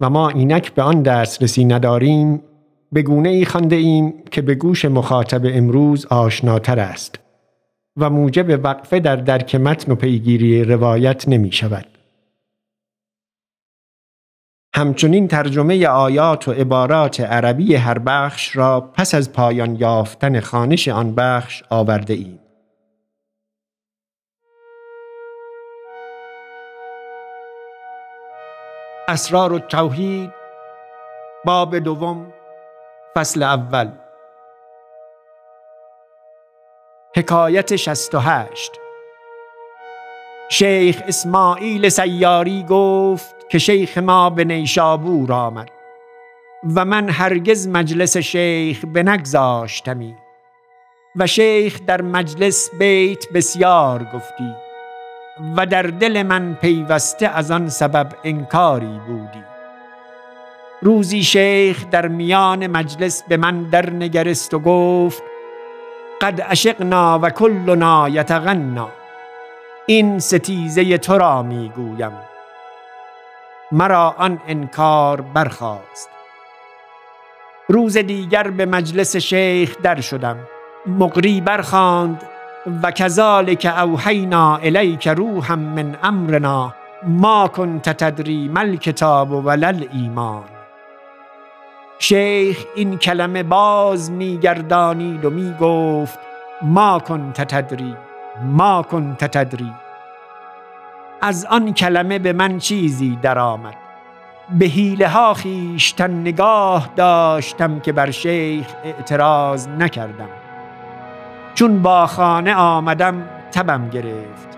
و ما اینک به آن دسترسی نداریم به گونه ای خانده ایم که به گوش مخاطب امروز آشناتر است و موجب وقفه در درک متن و پیگیری روایت نمی شود. همچنین ترجمه آیات و عبارات عربی هر بخش را پس از پایان یافتن خانش آن بخش آورده ایم. اسرار التوحید باب دوم فصل اول. حکایت شست و هشت. شیخ اسماعیل سیاری گفت که شیخ ما به نیشابور آمد و من هرگز مجلس شیخ بنگذاشتمی و شیخ در مجلس بیت بسیار گفتی. و در دل من پیوسته از آن سبب انکاری بودی. روزی شیخ در میان مجلس به من در نگرست و گفت قد اشقنا و کلنا یتغنا. این ستیزه تو را می‌گویم. مرا آن انکار برخاست. روز دیگر به مجلس شیخ در شدم. مقری برخاند و کذالک اوحینا الیک روحا من امرنا ما کنت تدری مل کتاب ولل ایمان شیخ این کلمه باز میگردانید و می‌گفت ما کنت تدری ما کنت تدری. از آن کلمه به من چیزی درآمد. به حیله ها خیشتن نگاه داشتم که بر شیخ اعتراض نکردم. چون با خانه آمدم تبم گرفت.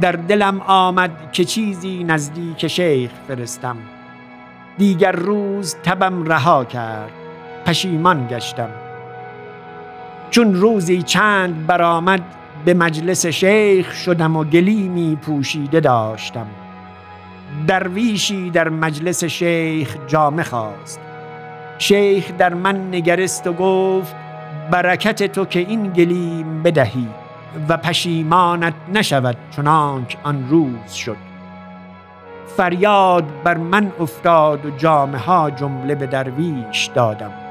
در دلم آمد که چیزی نزدیک شیخ فرستم. دیگر روز تبم رها کرد پشیمان گشتم. چون روزی چند برآمد به مجلس شیخ شدم و گلیمی پوشیده داشتم. درویشی در مجلس شیخ جامه خواست. شیخ در من نگرست و گفت برکت تو که این گلیم بدهی و پشیمانت نشود چنانک آن روز شد. فریاد بر من افتاد و جامه ها جمله به درویش دادم.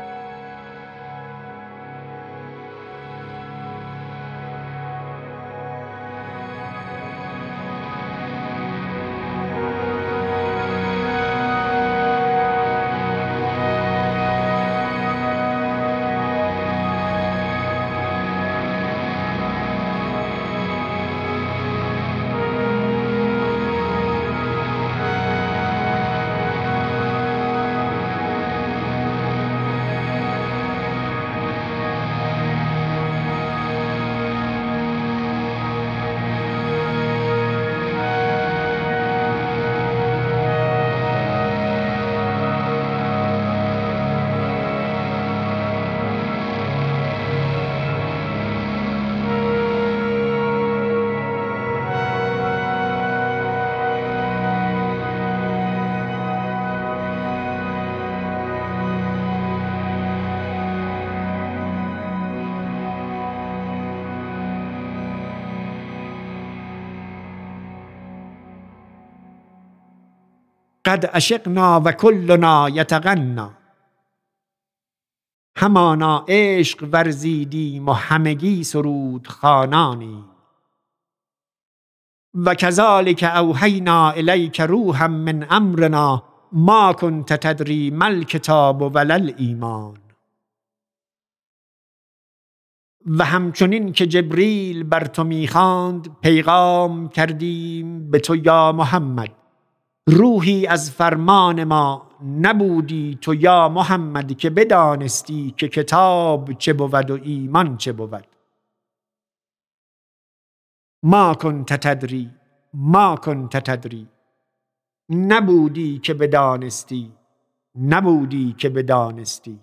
قد اشقنا و کلنا یتغنا همانا عشق ورزیدیم و همگی سرود خانانی. و کذالک اوحینا الیک روحا من امرنا ما کنت تدری مل کتاب ولل ایمان و همچنین که جبریل بر تو می‌خواند پیغام کردیم به تو یا محمد. روحی از فرمان ما نبودی تو یا محمد که بدانستی که کتاب چه بود و ایمان چه بود. ما کن تدری ما کن تدری. نبودی که بدانستی نبودی که بدانستی.